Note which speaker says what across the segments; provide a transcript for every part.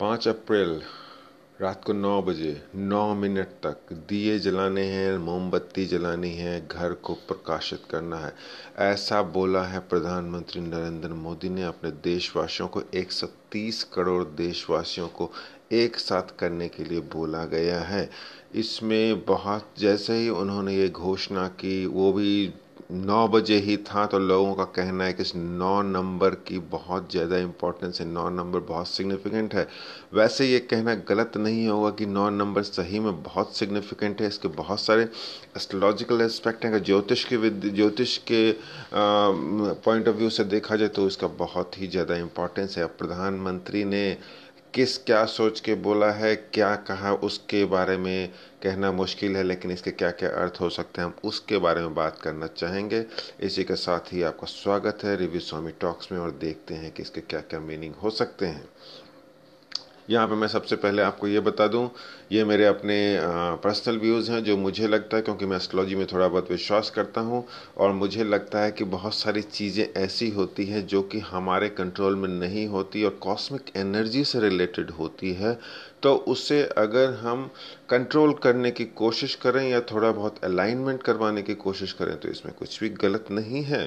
Speaker 1: पाँच अप्रैल रात को नौ बजे, नौ मिनट तक दिए जलाने हैं, मोमबत्ती जलानी है, घर को प्रकाशित करना है। ऐसा बोला है प्रधानमंत्री नरेंद्र मोदी ने अपने देशवासियों को। 130 करोड़ देशवासियों को एक साथ करने के लिए बोला गया है। इसमें बहुत, जैसे ही उन्होंने ये घोषणा की, वो भी नौ बजे ही था तो लोगों का कहना है कि इस नौ नंबर की बहुत ज़्यादा इम्पोर्टेंस है, नौ नंबर बहुत सिग्निफिकेंट है। वैसे ये कहना गलत नहीं होगा कि नौ नंबर सही में बहुत सिग्निफिकेंट है, इसके बहुत सारे एस्ट्रोलॉजिकल एस्पेक्ट हैं। अगर ज्योतिष के ज्योतिष के पॉइंट ऑफ़ व्यू से देखा जाए तो इसका बहुत ही ज़्यादा इम्पोर्टेंस है। प्रधानमंत्री ने किस क्या सोच के बोला है, क्या कहा, उसके बारे में कहना मुश्किल है, लेकिन इसके क्या क्या अर्थ हो सकते हैं, हम उसके बारे में बात करना चाहेंगे। इसी के साथ ही आपका स्वागत है रिव्यू स्वामी टॉक्स में और देखते हैं कि इसके क्या क्या मीनिंग हो सकते हैं। यहाँ पे मैं सबसे पहले आपको ये बता दूँ, ये मेरे अपने पर्सनल व्यूज़ हैं जो मुझे लगता है, क्योंकि मैं एस्ट्रोलॉजी में थोड़ा बहुत विश्वास करता हूँ, और मुझे लगता है कि बहुत सारी चीज़ें ऐसी होती हैं जो कि हमारे कंट्रोल में नहीं होती और कॉस्मिक एनर्जी से रिलेटेड होती है। तो उससे अगर हम कंट्रोल करने की कोशिश करें या थोड़ा बहुत अलाइनमेंट करवाने की कोशिश करें तो इसमें कुछ भी गलत नहीं है।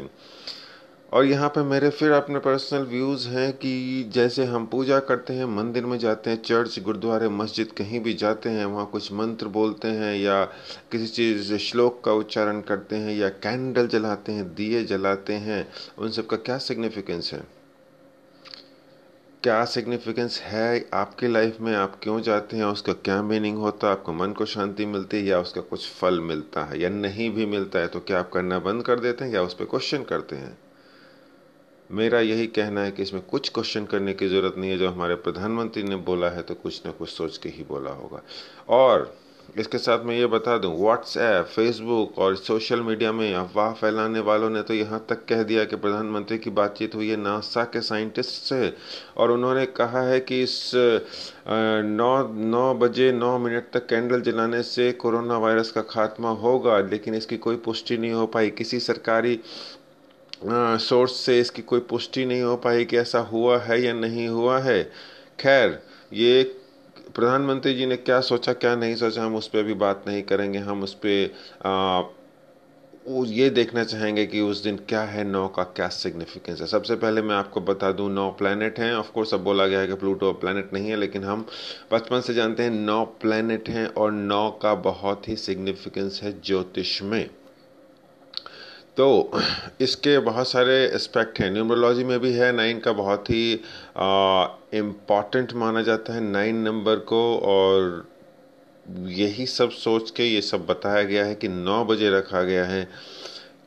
Speaker 1: और यहाँ पे मेरे फिर अपने पर्सनल व्यूज़ हैं कि जैसे हम पूजा करते हैं, मंदिर में जाते हैं चर्च गुरुद्वारे, मस्जिद, कहीं भी जाते हैं, वहाँ कुछ मंत्र बोलते हैं या किसी चीज़, श्लोक का उच्चारण करते हैं या कैंडल जलाते हैं, दिए जलाते हैं, उन सब का क्या सिग्निफिकेंस है? क्या सिग्निफिकेंस है आपके लाइफ में? आप क्यों जाते हैं? उसका क्या मीनिंग होता है? आपको मन को शांति मिलती है या उसका कुछ फल मिलता है या नहीं भी मिलता है? तो क्या आप करना बंद कर देते हैं या उस पर क्वेश्चन करते हैं? मेरा यही कहना है कि इसमें कुछ क्वेश्चन करने की ज़रूरत नहीं है। जो हमारे प्रधानमंत्री ने बोला है तो कुछ ना कुछ सोच के ही बोला होगा। और इसके साथ मैं ये बता दूँ व्हाट्सएप फेसबुक और सोशल मीडिया में अफवाह फैलाने वालों ने तो यहाँ तक कह दिया कि प्रधानमंत्री की बातचीत हुई है नासा के साइंटिस्ट से। और उन्होंने कहा है कि इस नौ नौ बजे नौ मिनट तक कैंडल जलाने से कोरोना वायरस का खात्मा होगा, लेकिन इसकी कोई पुष्टि नहीं हो पाई। किसी सरकारी सोर्स से इसकी कोई पुष्टि नहीं हो पाई कि ऐसा हुआ है या नहीं हुआ है। खैर, ये प्रधानमंत्री जी ने क्या सोचा, क्या नहीं सोचा, हम उस पर भी बात नहीं करेंगे। हम उस पर ये देखना चाहेंगे कि उस दिन क्या है, नौ का क्या सिग्निफिकेंस है। सबसे पहले मैं आपको बता दूँ, नौ प्लैनेट हैं। ऑफ़ कोर्स अब बोला गया है कि प्लूटो प्लैनेट नहीं है, लेकिन हम बचपन से जानते हैं, नौ प्लैनेट हैं और नौ का बहुत ही सिग्निफिकेंस है ज्योतिष में। तो इसके बहुत सारे एस्पेक्ट हैं। न्यूमरोलॉजी में भी है नाइन का बहुत ही इंपॉर्टेंट माना जाता है। नाइन नंबर को और यही सब सोच के ये सब बताया गया है कि नौ बजे रखा गया है।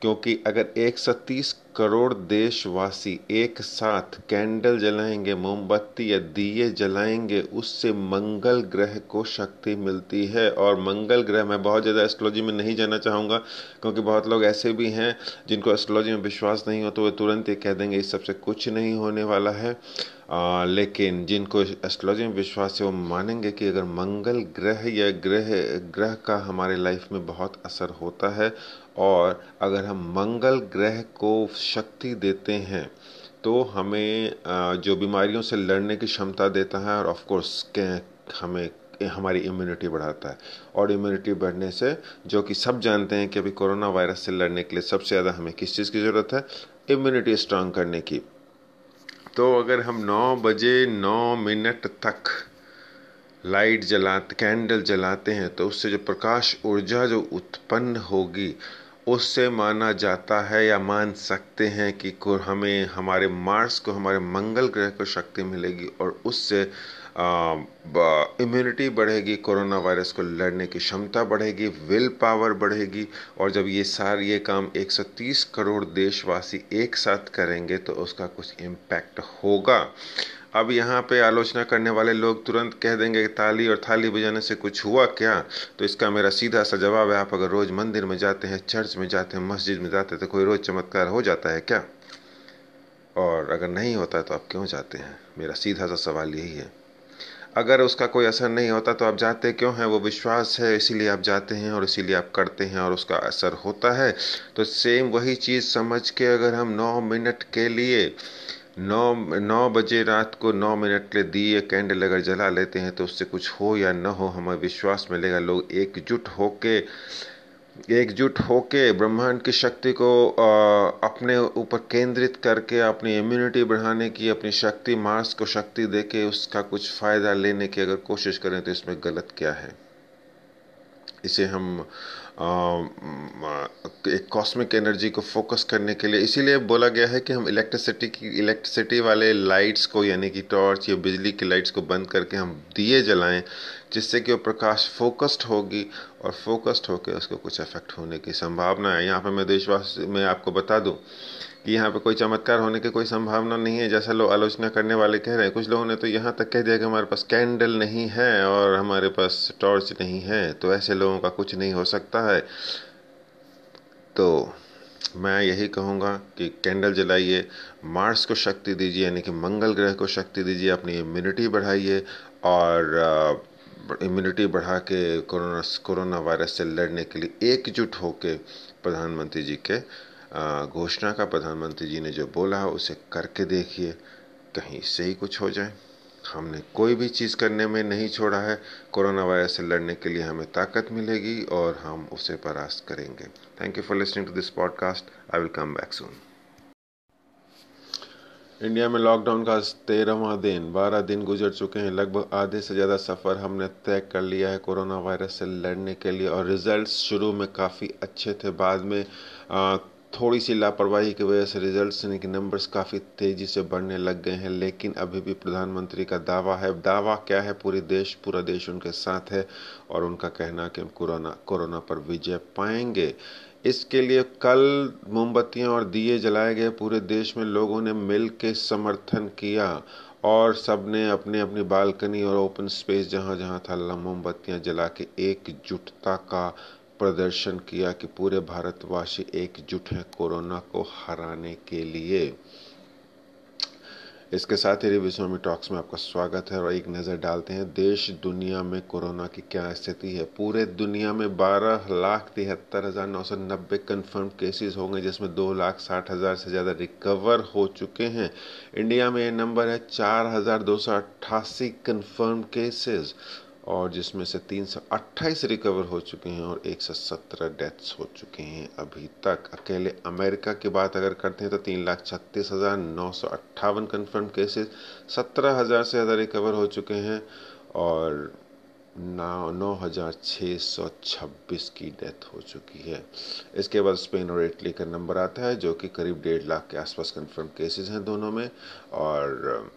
Speaker 1: क्योंकि अगर 130 करोड़ देशवासी एक साथ कैंडल जलाएँगे मोमबत्ती या दिए जलाएँगे उससे मंगल ग्रह को शक्ति मिलती है। और मंगल ग्रह मैं बहुत ज़्यादा एस्ट्रोलॉजी में नहीं जाना चाहूँगा क्योंकि बहुत लोग ऐसे भी हैं जिनको एस्ट्रोलॉजी में विश्वास नहीं हो तो वे तुरंत ये कह देंगे इस सबसे कुछ नहीं होने वाला है। आ, लेकिन जिनको एस्ट्रोलॉजी में विश्वास है वो मानेंगे कि अगर मंगल ग्रह या ग्रह ग्रह का हमारे लाइफ में बहुत असर होता है और अगर हम मंगल ग्रह को शक्ति देते हैं तो हमें जो बीमारियों से लड़ने की क्षमता देता है और ऑफ़ कोर्स हमें हमारी इम्यूनिटी बढ़ाता है। और इम्यूनिटी बढ़ने से, जो कि सब जानते हैं कि अभी कोरोना वायरस से लड़ने के लिए सबसे ज़्यादा हमें किस चीज़ की ज़रूरत है? इम्यूनिटी स्ट्रांग करने की। तो अगर हम 9 बजे 9 मिनट तक लाइट जलाते कैंडल जलाते हैं तो उससे जो प्रकाश ऊर्जा जो उत्पन्न होगी उससे माना जाता है या मान सकते हैं कि हमें, हमारे मार्स को, हमारे मंगल ग्रह को शक्ति मिलेगी और उससे इम्यूनिटी बढ़ेगी कोरोना वायरस को लड़ने की क्षमता बढ़ेगी विल पावर बढ़ेगी और जब ये सारे, ये काम 130 करोड़ देशवासी एक साथ करेंगे तो उसका कुछ इम्पैक्ट होगा। अब यहाँ पे आलोचना करने वाले लोग तुरंत कह देंगे कि ताली और थाली बजाने से कुछ हुआ क्या? तो इसका मेरा सीधा सा जवाब है, आप अगर रोज़ मंदिर में जाते हैं, चर्च में जाते हैं, मस्जिद में जाते हैं तो कोई रोज़ चमत्कार हो जाता है क्या? और अगर नहीं होता तो आप क्यों जाते हैं? मेरा सीधा सा सवाल यही है। अगर उसका कोई असर नहीं होता तो आप जाते क्यों हैं? वो विश्वास है, इसीलिए आप जाते हैं और इसीलिए आप करते हैं और उसका असर होता है। तो सेम वही चीज़ समझ के अगर हम नौ मिनट के लिए नौ नौ बजे रात को नौ मिनट के लिए दिए कैंडल अगर जला लेते हैं तो उससे कुछ हो या न हो हमें विश्वास मिलेगा। लोग एकजुट होके एकजुट होके ब्रह्मांड की शक्ति को आ, अपने ऊपर केंद्रित करके अपनी इम्यूनिटी बढ़ाने की अपनी शक्ति मार्स को शक्ति देके उसका कुछ फ़ायदा लेने की अगर कोशिश करें तो इसमें गलत क्या है? इसे हम एक कॉस्मिक एनर्जी को फोकस करने के लिए। इसीलिए बोला गया है कि हम इलेक्ट्रिसिटी की इलेक्ट्रिसिटी वाले लाइट्स को, यानी कि टॉर्च या बिजली की लाइट्स को बंद करके हम दिए जलाएँ, जिससे कि वो प्रकाश फोकस्ड होगी और फोकस्ड होकर उसको कुछ इफ़ेक्ट होने की संभावना है। यहाँ पर मैं देशवासी, में आपको बता दूँ कि यहाँ पे कोई चमत्कार होने की कोई संभावना नहीं है, जैसा लोग आलोचना करने वाले कह रहे हैं। कुछ लोगों ने तो यहाँ तक कह दिया कि हमारे पास कैंडल नहीं है और हमारे पास टॉर्च नहीं है तो ऐसे लोगों का कुछ नहीं हो सकता है। तो मैं यही कहूँगा कि कैंडल जलाइए, मार्स को शक्ति दीजिए, यानी कि मंगल ग्रह को शक्ति दीजिए, अपनी इम्यूनिटी बढ़ाइए और इम्यूनिटी बढ़ा के कोरोना कोरोना वायरस से लड़ने के लिए एकजुट होकर प्रधानमंत्री जी के घोषणा का प्रधानमंत्री जी ने जो बोला उसे करके देखिए कहीं इससे ही कुछ हो जाए। हमने कोई भी चीज़ करने में नहीं छोड़ा है। कोरोना वायरस से लड़ने के लिए हमें ताकत मिलेगी और हम उसे परास्त करेंगे। Thank you for listening to this podcast I will come back soon India में लॉकडाउन का तेरहवा दिन बारह दिन गुजर चुके हैं। लगभग आधे से ज़्यादा सफ़र हमने तय कर लिया है कोरोना वायरस से लड़ने के लिए और रिजल्ट्स शुरू में काफ़ी अच्छे थे। बाद में आ, थोड़ी सी लापरवाही की वजह से रिजल्ट्स यानी कि नंबर्स काफ़ी तेज़ी से बढ़ने लग गए हैं, लेकिन अभी भी प्रधानमंत्री का दावा है। दावा क्या है? पूरे देश, पूरा देश उनके साथ है और उनका कहना कि हम कोरोना कोरोना पर विजय पाएँगे। इसके लिए कल मोमबत्तियाँ और दिए जलाए गए पूरे देश में लोगों ने मिल के समर्थन किया और सबने अपने अपनी बालकनी और ओपन स्पेस जहाँ जहाँ था, मोमबत्तियाँ जला के एकजुटता का प्रदर्शन किया कि पूरे भारतवासी एकजुट हैं कोरोना को हराने के लिए। इसके साथ ही रिव्यू में टॉक्स में आपका स्वागत है और एक नज़र डालते हैं, देश दुनिया में कोरोना की क्या स्थिति है? पूरे दुनिया में बारह लाख तिहत्तर हज़ार नौ सौ नब्बे कन्फर्म केसेस होंगे, जिसमें दो लाख साठ हज़ार से ज़्यादा रिकवर हो चुके हैं। इंडिया में ये नंबर है चार हज़ार दो सौ अट्ठासी कन्फर्म केसेस और जिसमें से 328 रिकवर हो चुके हैं और 117 डेथ्स हो चुके हैं अभी तक। अकेले अमेरिका की बात अगर करते हैं तो तीन लाख छत्तीस हज़ार नौ सौ अट्ठावन कन्फर्म केसेस सत्रह हज़ार से ज़्यादा रिकवर हो चुके हैं और नौ नौ हज़ार छः सौ छब्बीस की डेथ हो चुकी है। इसके बाद स्पेन और इटली का नंबर आता है जो कि करीब डेढ़ लाख के आसपास कन्फर्म केसेस हैं दोनों में और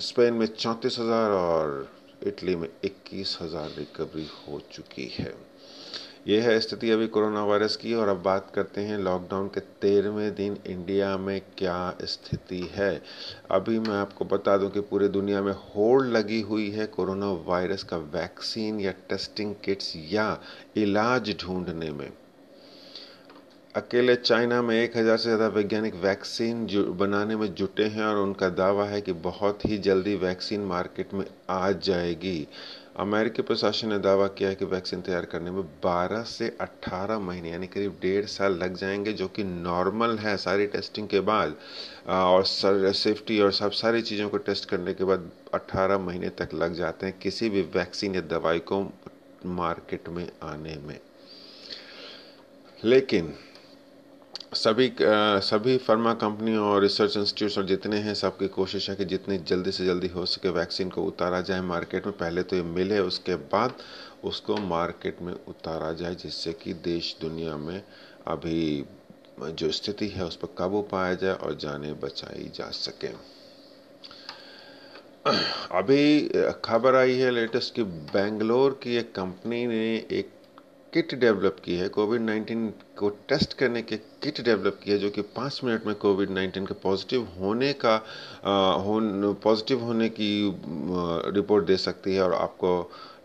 Speaker 1: स्पेन में चौंतीस हज़ार और इटली में इक्कीस हज़ार रिकवरी हो चुकी है। ये है स्थिति। अभी कोरोना वायरस की, और अब बात करते हैं लॉकडाउन के तेरहवें दिन इंडिया में क्या स्थिति है। अभी मैं आपको बता दूँ कि पूरे दुनिया में होड़ लगी हुई है कोरोना वायरस का वैक्सीन या टेस्टिंग किट्स या इलाज ढूँढने में। अकेले चाइना में एक हज़ार से ज़्यादा वैज्ञानिक वैक्सीन बनाने में जुटे हैं और उनका दावा है कि बहुत ही जल्दी वैक्सीन मार्केट में आ जाएगी। अमेरिकी प्रशासन ने दावा किया है कि वैक्सीन तैयार करने में 12 से 18 महीने, यानी करीब डेढ़ साल लग जाएँगे, जो कि नॉर्मल है सारी टेस्टिंग के बाद। और सेफ्टी और सब सारी चीज़ों को टेस्ट करने के बाद 18 महीने तक लग जाते हैं किसी भी वैक्सीन या दवाई को मार्केट में आने में। लेकिन सभी सभी फार्मा कंपनियों और रिसर्च इंस्टीट्यूट्स और जितने हैं, सबकी कोशिश है कि जितनी जल्दी से जल्दी हो सके वैक्सीन को उतारा जाए। मार्केट में पहले तो ये मिले, उसके बाद उसको मार्केट में उतारा जाए, जिससे कि देश दुनिया में अभी जो स्थिति है, उस पर काबू पाया जाए और जाने बचाई जा सके। अभी खबर आई है लेटेस्ट कि बेंगलोर की एक कंपनी ने एक किट डेवलप की है कोविड नाइन्टीन को टेस्ट करने के किट डेवलप की है, जो कि पाँच मिनट में कोविड नाइन्टीन के पॉजिटिव होने का पॉजिटिव होने की रिपोर्ट दे सकती है और आपको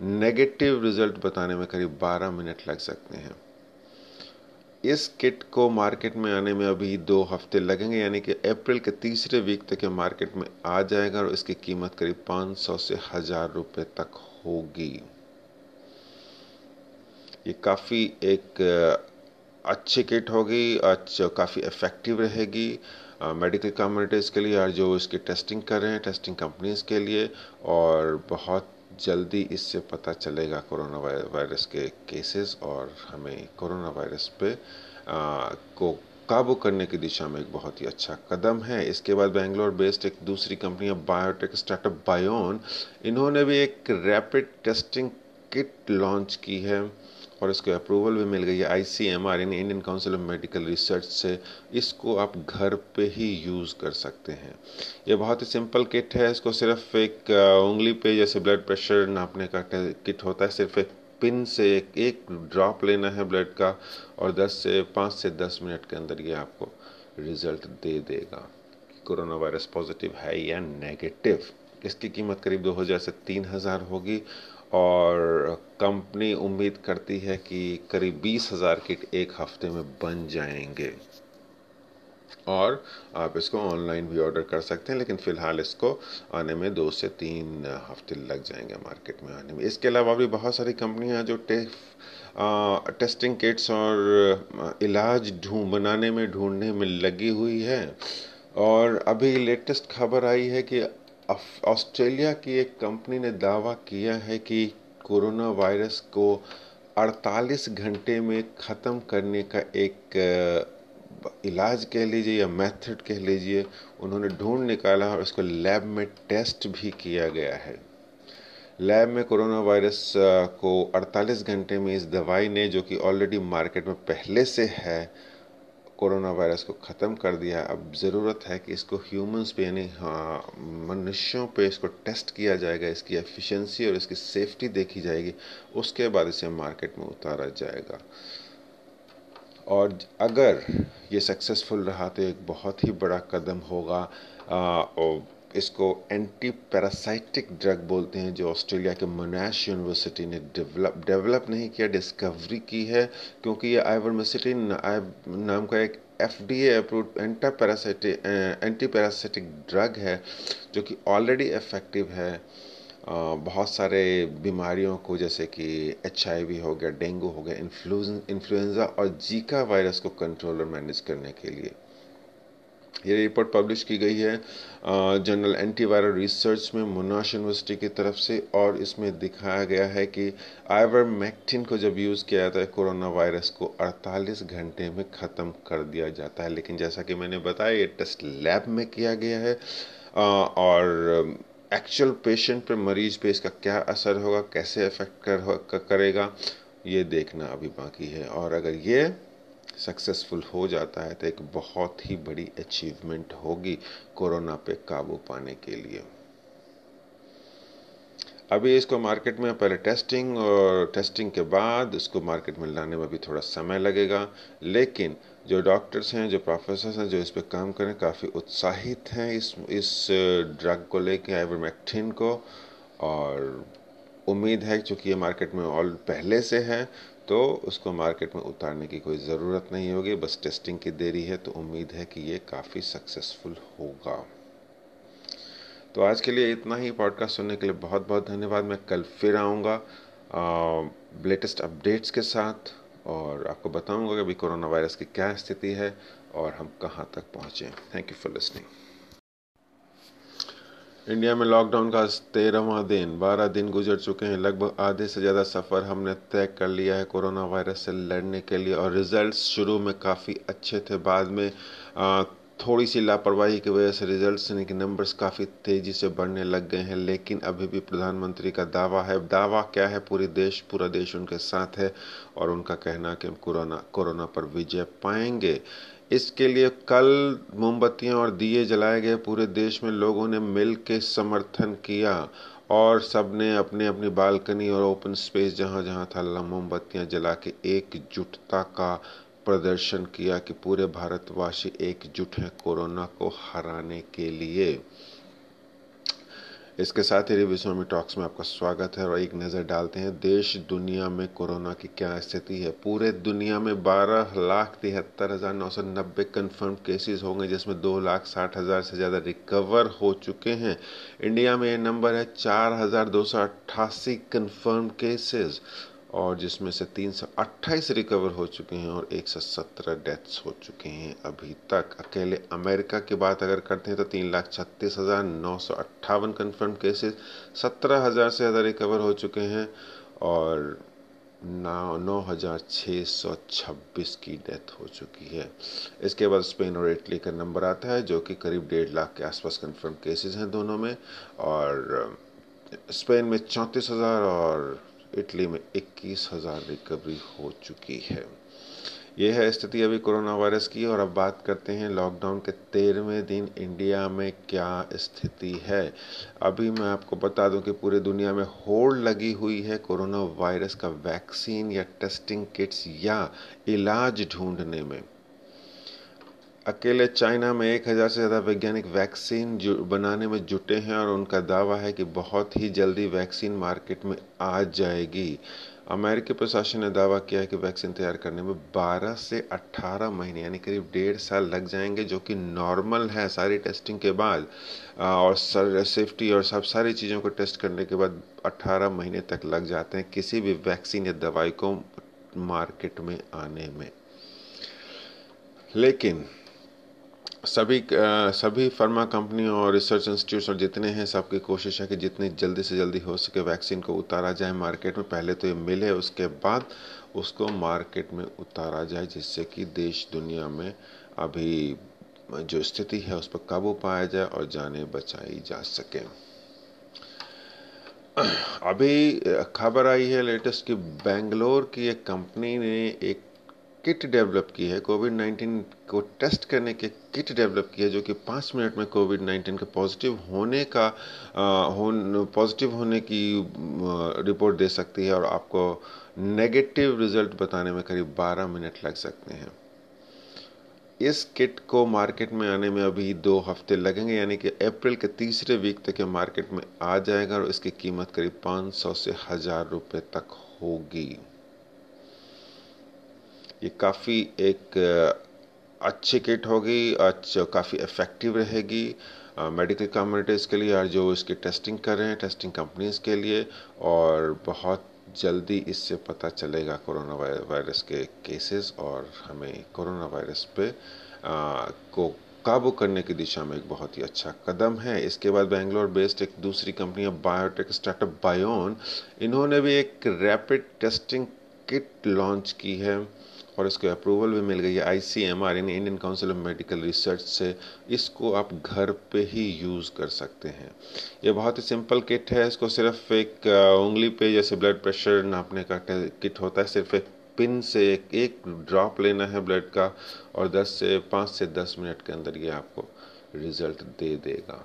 Speaker 1: नेगेटिव रिज़ल्ट बताने में करीब बारह मिनट लग सकते हैं। इस किट को मार्केट में आने में अभी दो हफ़्ते लगेंगे, यानी कि अप्रैल के तीसरे वीक तक ये मार्केट में आ जाएगा और इसकी कीमत करीब 500 से हज़ार रुपये तक होगी। ये काफ़ी एक अच्छी किट होगी अच्छा काफ़ी इफ़ेक्टिव रहेगी। मेडिकल कम्युनिटीज़ के लिए और जो इसकी टेस्टिंग कर रहे हैं टेस्टिंग कंपनीज़ के लिए और बहुत जल्दी इससे पता चलेगा कोरोना वायरस के केसेस और हमें कोरोना वायरस पे आ, को काबू करने की दिशा में एक बहुत ही अच्छा कदम है। इसके बाद बेंगलोर बेस्ड एक दूसरी कंपनी है बायोटेक स्टार्टअप बायोन इन्होंने भी एक रैपिड टेस्टिंग किट लॉन्च की है। और इसको अप्रूवल भी मिल गई है आई सी एम आर यानी Indian Council of Medical Research से। इसको आप घर पे ही यूज़ कर सकते हैं। ये बहुत ही सिंपल किट है। इसको सिर्फ़ एक उंगली पे जैसे ब्लड प्रेशर नापने का किट होता है। सिर्फ़ एक पिन से एक एक ड्रॉप लेना है ब्लड का और 10 से 5 से 10 मिनट के अंदर ये आपको रिज़ल्ट दे देगा कि कोरोना वायरस पॉजिटिव है या नेगेटिव इसकी कीमत करीब 2000 से 3000 होगी। और कंपनी उम्मीद करती है कि करीब बीस हज़ार किट एक हफ़्ते में बन जाएँगे। और आप इसको ऑनलाइन भी ऑर्डर कर सकते हैं लेकिन फ़िलहाल इसको आने में दो से तीन हफ़्ते लग जाएँगे मार्केट में आने में। इसके अलावा भी बहुत सारी कंपनियाँ जो टे, टेस्टिंग किट्स और इलाज ढूंढ बनाने में ढूँढने में लगी हुई है। और अभी लेटेस्ट खबर आई है कि ऑस्ट्रेलिया की एक कंपनी ने दावा किया है कि कोरोना वायरस को 48 घंटे में ख़त्म करने का एक इलाज कह लीजिए या मेथड कह लीजिए उन्होंने ढूंढ निकाला और उसको लैब में टेस्ट भी किया गया है। लैब में कोरोना वायरस को 48 घंटे में इस दवाई ने जो कि ऑलरेडी मार्केट में पहले से है कोरोना वायरस को ख़त्म कर दिया। अब ज़रूरत है कि इसको ह्यूमंस पे, यानी हाँ मनुष्यों पे इसको टेस्ट किया जाएगा, इसकी एफिशिएंसी और इसकी सेफ्टी देखी जाएगी। उसके बाद इसे मार्केट में उतारा जाएगा। और अगर ये सक्सेसफुल रहा तो एक बहुत ही बड़ा कदम होगा। और इसको एंटी पैरासाइटिक ड्रग बोलते हैं, जो ऑस्ट्रेलिया के मोनैश यूनिवर्सिटी ने डेवलप डेवलप नहीं किया डिस्कवरी की है, क्योंकि ये आइवरमेसिटिन नाम का एक F D approve anti parasitic anti parasitic drug है, जो कि ऑलरेडी इफ़ेक्टिव है। बहुत सारे बीमारियों को, जैसे कि एचआईवी हो गया, डेंगू हो गया इन्फ्लुएंजा और जीका वायरस को कंट्रोल और मैनेज करने के लिए। ये रिपोर्ट पब्लिश की गई है जनरल एंटीवायरल रिसर्च में मोनाश यूनिवर्सिटी की तरफ़ से और इसमें दिखाया गया है कि आइवरमेक्टिन को जब यूज़ किया जाता है कोरोना वायरस को 48 घंटे में ख़त्म कर दिया जाता है। लेकिन जैसा कि मैंने बताया ये टेस्ट लैब में किया गया है और एक्चुअल पेशेंट पर मरीज़ पे इसका क्या असर होगा कैसे इफ़ेक्ट कर, करेगा ये देखना अभी बाकी है। और अगर ये सक्सेसफुल हो जाता है तो एक बहुत ही बड़ी अचीवमेंट होगी कोरोना पे काबू पाने के लिए। अभी इसको मार्केट में पहले टेस्टिंग और टेस्टिंग के बाद इसको मार्केट में लाने में भी थोड़ा समय लगेगा, लेकिन जो डॉक्टर्स हैं, जो प्रोफेसर हैं, जो इस पर काम करें, काफ़ी उत्साहित हैं इस इस ड्रग को लेके आइवरमेक्टिन को। और उम्मीद है क्योंकि ये मार्केट में ऑल पहले से है तो उसको मार्केट में उतारने की कोई ज़रूरत नहीं होगी, बस टेस्टिंग की देरी है तो उम्मीद है कि ये काफ़ी सक्सेसफुल होगा। तो आज के लिए इतना ही पॉडकास्ट सुनने के लिए बहुत बहुत धन्यवाद। मैं कल फिर आऊँगा लेटेस्ट अपडेट्स के साथ, और आपको बताऊँगा कि अभी कोरोना वायरस की क्या स्थिति है, और हम कहाँ तक पहुँचे। Thank you for listening India में लॉकडाउन का तेरहवा दिन बारह दिन गुजर चुके हैं। लगभग आधे से ज़्यादा सफ़र हमने तय कर लिया है कोरोना वायरस से लड़ने के लिए और रिजल्ट्स शुरू में काफ़ी अच्छे थे। बाद में आ, थोड़ी सी लापरवाही की वजह से रिजल्ट्स के नंबर्स काफ़ी तेज़ी से बढ़ने लग गए हैं लेकिन अभी भी प्रधानमंत्री का दावा है। दावा क्या है? पूरे देश पूरा देश उनके साथ है और उनका कहना कि हम कोरोना कोरोना पर विजय पाएँगे। इसके लिए कल मोमबत्तियाँ और दिए जलाए गए पूरे देश में लोगों ने मिल के समर्थन किया और सबने अपने अपनी बालकनी और ओपन स्पेस जहाँ जहाँ था मोमबत्तियाँ जला के एकजुटता का प्रदर्शन किया कि पूरे भारतवासी एकजुट हैं कोरोना को हराने के लिए। इसके साथ ही रिव्यू स्वामी टॉक्स में आपका स्वागत है और एक नज़र डालते हैं, देश, दुनिया में कोरोना की क्या स्थिति है? पूरे दुनिया में बारह लाख तिहत्तर हज़ार नौ सौ नब्बे कन्फर्म केसेज होंगे, जिसमें दो लाख साठ हज़ार से ज़्यादा रिकवर हो चुके हैं। इंडिया में ये नंबर है चार हज़ार दो सौ अट्ठासी कन्फर्म केसेस और जिसमें से 328 रिकवर हो चुके हैं और 117 डेथ्स हो चुके हैं अभी तक। अकेले अमेरिका की बात अगर करते हैं तो तीन लाख छत्तीस हज़ार नौ सौ अट्ठावन कन्फर्म केसेस सत्रह हज़ार से ज़्यादा रिकवर हो चुके हैं और नौ नौ हज़ार छः सौ छब्बीस की डेथ हो चुकी है। इसके बाद स्पेन और इटली का नंबर आता है जो कि करीब डेढ़ लाख के आसपास कन्फर्म केसेस हैं दोनों में और स्पेन में चौंतीस हज़ार और इटली में इक्कीस हज़ार रिकवरी हो चुकी है। ये है स्थिति अभी कोरोना वायरस की और अब बात करते हैं लॉकडाउन के तेरहवें दिन इंडिया में क्या स्थिति है। अभी मैं आपको बता दूँ कि पूरे दुनिया में होड़ लगी हुई है कोरोना वायरस का वैक्सीन या टेस्टिंग किट्स या इलाज ढूँढने में। अकेले चाइना में एक हज़ार से ज़्यादा वैज्ञानिक वैक्सीन बनाने में जुटे हैं और उनका दावा है कि बहुत ही जल्दी वैक्सीन मार्केट में आ जाएगी। अमेरिकी प्रशासन ने दावा किया है कि वैक्सीन तैयार करने में 12 से 18 महीने, यानी करीब डेढ़ साल लग जाएँगे, जो कि नॉर्मल है सारी टेस्टिंग के बाद। और सेफ्टी और सब सारी चीज़ों को टेस्ट करने के बाद 18 महीने तक लग जाते हैं किसी भी वैक्सीन या दवाई को मार्केट में आने में। लेकिन सभी सभी फार्मा कंपनी और रिसर्च इंस्टीट्यूट्स और जितने हैं, सबकी कोशिश है कि जितनी जल्दी से जल्दी हो सके वैक्सीन को उतारा जाए। मार्केट में पहले तो ये मिले, उसके बाद उसको मार्केट में उतारा जाए, जिससे कि देश दुनिया में अभी जो स्थिति है, उस पर काबू पाया जाए और जाने बचाई जा सके। अभी खबर आई है लेटेस्ट कि बेंगलोर की एक कंपनी ने एक किट डेवलप की है कोविड 19 को टेस्ट करने के किट डेवलप की है, जो कि पाँच मिनट में कोविड 19 के पॉजिटिव होने का हो पॉजिटिव होने की रिपोर्ट दे सकती है और आपको नेगेटिव रिज़ल्ट बताने में करीब 12 मिनट लग सकते हैं। इस किट को मार्केट में आने में अभी दो हफ़्ते लगेंगे, यानी कि अप्रैल के तीसरे वीक तक ये मार्केट में आ जाएगा और इसकी कीमत करीब 500 से हज़ार रुपये तक होगी। ये काफ़ी एक अच्छी किट होगी अच्छा काफ़ी इफ़ेक्टिव रहेगी मेडिकल कम्युनिटीज़ के लिए और जो इसकी टेस्टिंग कर रहे हैं टेस्टिंग कंपनीज़ के लिए और बहुत जल्दी इससे पता चलेगा कोरोना वायरस के केसेस और हमें कोरोना वायरस पे आ, को काबू करने की दिशा में एक बहुत ही अच्छा कदम है। इसके बाद बेंगलोर बेस्ड एक दूसरी कंपनी है बायोटेक स्टार्टअप बायोन इन्होंने भी एक रैपिड टेस्टिंग किट लॉन्च की है। और इसको अप्रूवल भी मिल गई है आई सी एम आर यानी Indian Council of Medical Research से। इसको आप घर पे ही यूज़ कर सकते हैं। ये बहुत ही सिंपल किट है। इसको सिर्फ़ एक उंगली पे जैसे ब्लड प्रेशर नापने का किट होता है। सिर्फ़ एक पिन से एक, एक ड्रॉप लेना है ब्लड का और 10 से 5 से 10 मिनट के अंदर ये आपको रिज़ल्ट दे देगा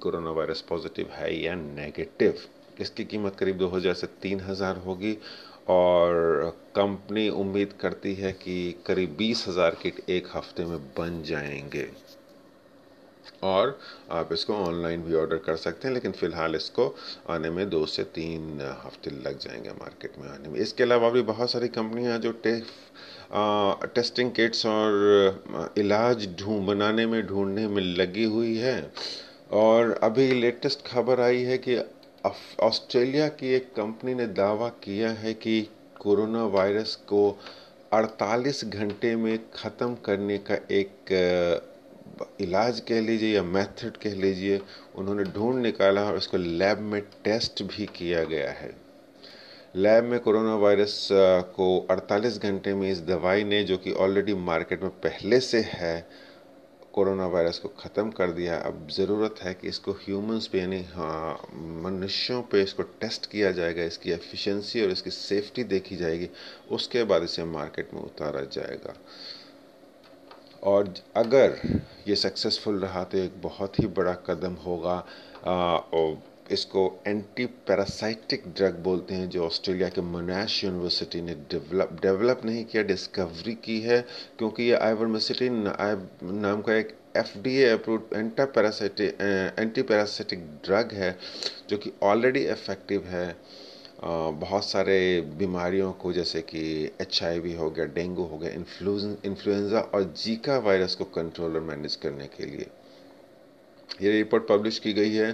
Speaker 1: कोरोना वायरस पॉजिटिव है या नेगेटिव इसकी कीमत करीब 2000 से 3000 होगी और कंपनी उम्मीद करती है कि करीब बीस हज़ार किट एक हफ़्ते में बन जाएँगे। और आप इसको ऑनलाइन भी ऑर्डर कर सकते हैं लेकिन फ़िलहाल इसको आने में दो से तीन हफ़्ते लग जाएँगे मार्केट में आने में। इसके अलावा भी बहुत सारी कंपनियाँ जो टे, आ, टेस्टिंग किट्स और इलाज ढूंढ बनाने में ढूँढने में लगी हुई है। और अभी लेटेस्ट खबर आई है कि ऑस्ट्रेलिया की एक कंपनी ने दावा किया है कि कोरोना वायरस को 48 घंटे में ख़त्म करने का एक इलाज कह लीजिए या मेथड कह लीजिए उन्होंने ढूंढ निकाला और उसको लैब में टेस्ट भी किया गया है। लैब में कोरोना वायरस को 48 घंटे में इस दवाई ने जो कि ऑलरेडी मार्केट में पहले से है कोरोना वायरस को ख़त्म कर दिया, अब ज़रूरत है कि इसको ह्यूमंस पे, यानी हाँ मनुष्यों पे इसको टेस्ट किया जाएगा, इसकी एफिशिएंसी और इसकी सेफ्टी देखी जाएगी, उसके बाद इसे मार्केट में उतारा जाएगा। और अगर ये सक्सेसफुल रहा तो एक बहुत ही बड़ा कदम होगा और इसको एंटी पैरासाइटिक ड्रग बोलते हैं, जो ऑस्ट्रेलिया के मोनाश यूनिवर्सिटी ने डेवलप डेवलप नहीं किया डिस्कवरी की है, क्योंकि ये आइवरमेसिटिन नाम का एक F D approve anti parasitic anti parasitic drug है, जो कि ऑलरेडी इफ़ेक्टिव है। बहुत सारे बीमारियों को, जैसे कि एचआईवी हो गया डेंगू हो गया इन्फ्लुएंजा और जीका वायरस को कंट्रोल और मैनेज करने के लिए। ये रिपोर्ट पब्लिश की गई है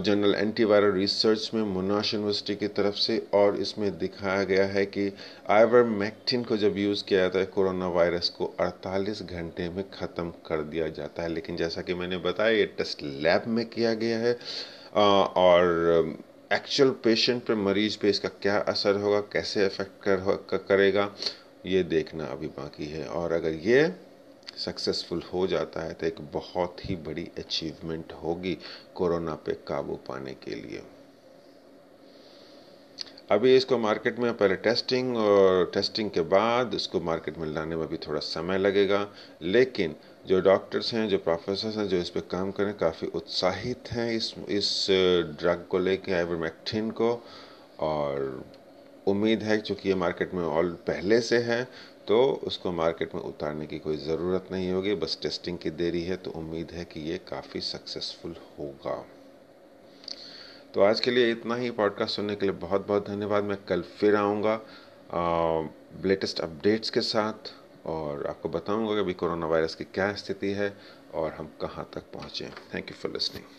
Speaker 1: जनरल एंटीवायरल रिसर्च में मोनाश यूनिवर्सिटी की तरफ़ से और इसमें दिखाया गया है कि आइवरमेक्टिन को जब यूज़ किया जाता है कोरोना वायरस को 48 घंटे में ख़त्म कर दिया जाता है। लेकिन जैसा कि मैंने बताया ये टेस्ट लैब में किया गया है और एक्चुअल पेशेंट पे मरीज़ पे इसका क्या असर होगा कैसे इफ़ेक्ट कर, करेगा ये देखना अभी बाकी है। और अगर ये सक्सेसफुल हो जाता है तो एक बहुत ही बड़ी अचीवमेंट होगी कोरोना पे काबू पाने के लिए। अभी इसको मार्केट में पहले टेस्टिंग और टेस्टिंग के बाद इसको मार्केट में लाने में भी थोड़ा समय लगेगा, लेकिन जो डॉक्टर्स हैं, जो प्रोफेसर हैं, जो इस पर काम करें, काफ़ी उत्साहित हैं इस इस ड्रग को लेके आइवरमेक्टिन को, और उम्मीद है चूँकि ये मार्केट में ऑल पहले से है तो उसको मार्केट में उतारने की कोई ज़रूरत नहीं होगी, बस टेस्टिंग की देरी है तो उम्मीद है कि ये काफ़ी सक्सेसफुल होगा। तो आज के लिए इतना ही पॉडकास्ट सुनने के लिए बहुत बहुत धन्यवाद। मैं कल फिर आऊँगा लेटेस्ट अपडेट्स के साथ, और आपको बताऊँगा कि अभी कोरोना वायरस की क्या स्थिति है, और हम कहाँ तक पहुँचे। Thank you for listening